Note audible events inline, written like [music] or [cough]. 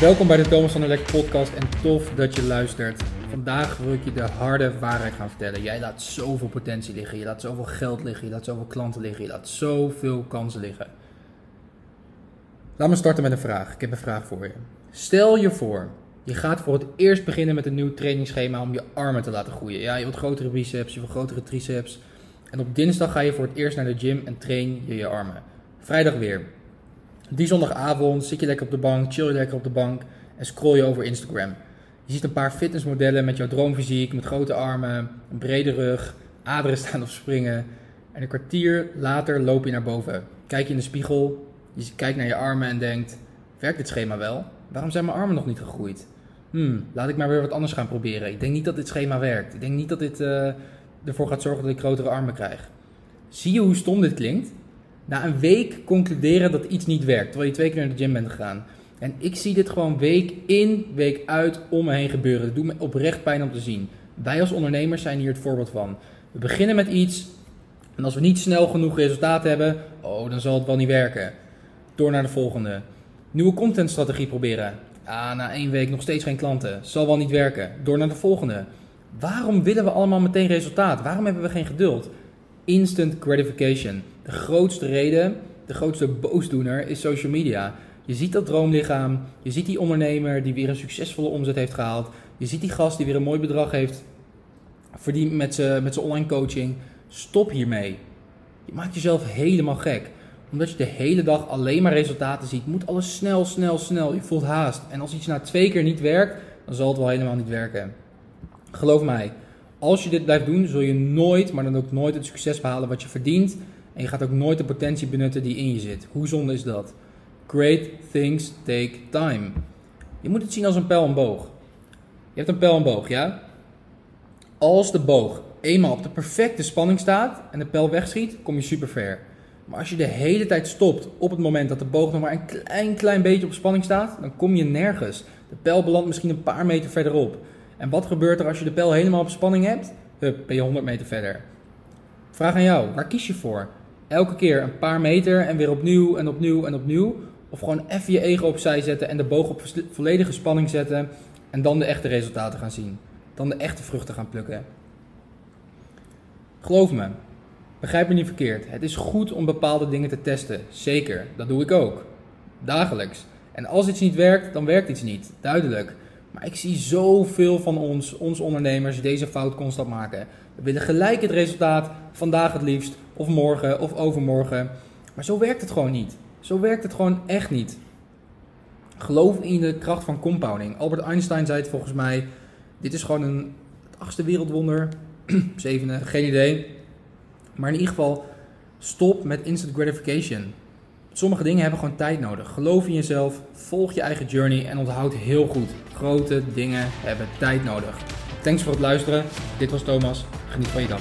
Welkom bij de Thomas van der Lek podcast en tof dat je luistert. Vandaag wil ik je de harde waarheid gaan vertellen. Jij laat zoveel potentie liggen, je laat zoveel geld liggen, je laat zoveel klanten liggen, je laat zoveel kansen liggen. Laat me starten met een vraag. Ik heb een vraag voor je. Stel je voor, je gaat voor het eerst beginnen met een nieuw trainingsschema om je armen te laten groeien. Ja, je wilt grotere biceps, je wilt grotere triceps. En op dinsdag ga je voor het eerst naar de gym en train je je armen. Vrijdag weer. Die zondagavond zit je lekker op de bank, chill je lekker op de bank en scroll je over Instagram. Je ziet een paar fitnessmodellen met jouw droomfysiek, met grote armen, een brede rug, aderen staan of springen. En een kwartier later loop je naar boven. Kijk je in de spiegel, je kijkt naar je armen en denkt: werkt dit schema wel? Waarom zijn mijn armen nog niet gegroeid? Hmm, laat ik maar weer wat anders gaan proberen. Ik denk niet dat dit schema werkt. Ik denk niet dat dit uh, ervoor gaat zorgen dat ik grotere armen krijg. Zie je hoe stom dit klinkt? Na een week concluderen dat iets niet werkt, terwijl je twee keer naar de gym bent gegaan. En ik zie dit gewoon week in, week uit om me heen gebeuren. Het doet me oprecht pijn om te zien. Wij als ondernemers zijn hier het voorbeeld van. We beginnen met iets en als we niet snel genoeg resultaat hebben, oh, dan zal het wel niet werken. Door naar de volgende. Nieuwe contentstrategie proberen. Ah, na één week nog steeds geen klanten. Zal wel niet werken. Door naar de volgende. Waarom willen we allemaal meteen resultaat? Waarom hebben we geen geduld? Instant gratification. De grootste reden, de grootste boosdoener is social media. Je ziet dat droomlichaam, je ziet die ondernemer die weer een succesvolle omzet heeft gehaald. Je ziet die gast die weer een mooi bedrag heeft verdiend met zijn online coaching. Stop hiermee. Je maakt jezelf helemaal gek. Omdat je de hele dag alleen maar resultaten ziet, moet alles snel, snel, snel. Je voelt haast. En als iets na twee keer niet werkt, dan zal het wel helemaal niet werken. Geloof mij, als je dit blijft doen, zul je nooit, maar dan ook nooit het succes behalen wat je verdient. En je gaat ook nooit de potentie benutten die in je zit. Hoe zonde is dat? Great things take time. Je moet het zien als een pijl en boog. Je hebt een pijl en boog, ja? Als de boog eenmaal op de perfecte spanning staat en de pijl wegschiet, kom je super ver. Maar als je de hele tijd stopt op het moment dat de boog nog maar een klein, klein beetje op spanning staat, dan kom je nergens. De pijl belandt misschien een paar meter verderop. En wat gebeurt er als je de pijl helemaal op spanning hebt? Hup, ben je 100 meter verder. Vraag aan jou, waar kies je voor? Elke keer een paar meter en weer opnieuw en opnieuw en opnieuw? Of gewoon even je ego opzij zetten en de boog op volledige spanning zetten en dan de echte resultaten gaan zien? Dan de echte vruchten gaan plukken. Geloof me, begrijp me niet verkeerd. Het is goed om bepaalde dingen te testen. Zeker, dat doe ik ook. Dagelijks. En als iets niet werkt, dan werkt iets niet. Duidelijk. Maar ik zie zoveel van ons, ons ondernemers, deze fout constant maken. We willen gelijk het resultaat, vandaag het liefst, of morgen, of overmorgen. Maar zo werkt het gewoon niet. Zo werkt het gewoon echt niet. Geloof in de kracht van compounding. Albert Einstein zei het volgens mij. Dit is gewoon een het achtste wereldwonder. [clears throat] Zevende, geen idee. Maar in ieder geval, stop met instant gratification. Sommige dingen hebben gewoon tijd nodig. Geloof in jezelf, volg je eigen journey en onthoud heel goed. Grote dingen hebben tijd nodig. Thanks voor het luisteren. Dit was Thomas. Geniet van je dag.